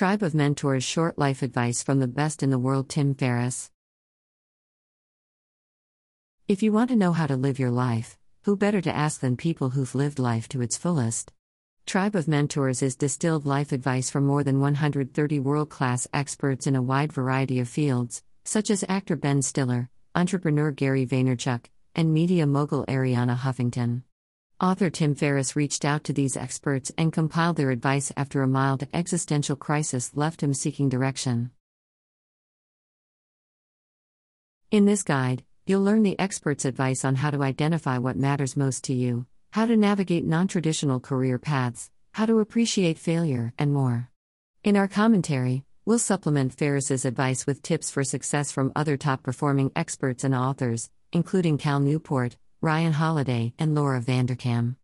Tribe of Mentors Short Life Advice from the Best in the World Tim Ferriss. If you want to know how to live your life, who better to ask than people who've lived life to its fullest? Tribe of Mentors is distilled life advice from more than 130 world class experts in a wide variety of fields, such as actor Ben Stiller, entrepreneur Gary Vaynerchuk, and media mogul Arianna Huffington. Author Tim Ferriss reached out to these experts and compiled their advice after a mild existential crisis left him seeking direction. In this guide, you'll learn the experts' advice on how to identify what matters most to you, how to navigate non traditional career paths, how to appreciate failure, and more. In our commentary, we'll supplement Ferriss's advice with tips for success from other top performing experts and authors, including Cal Newport, Ryan Holiday, and Laura Vanderkam.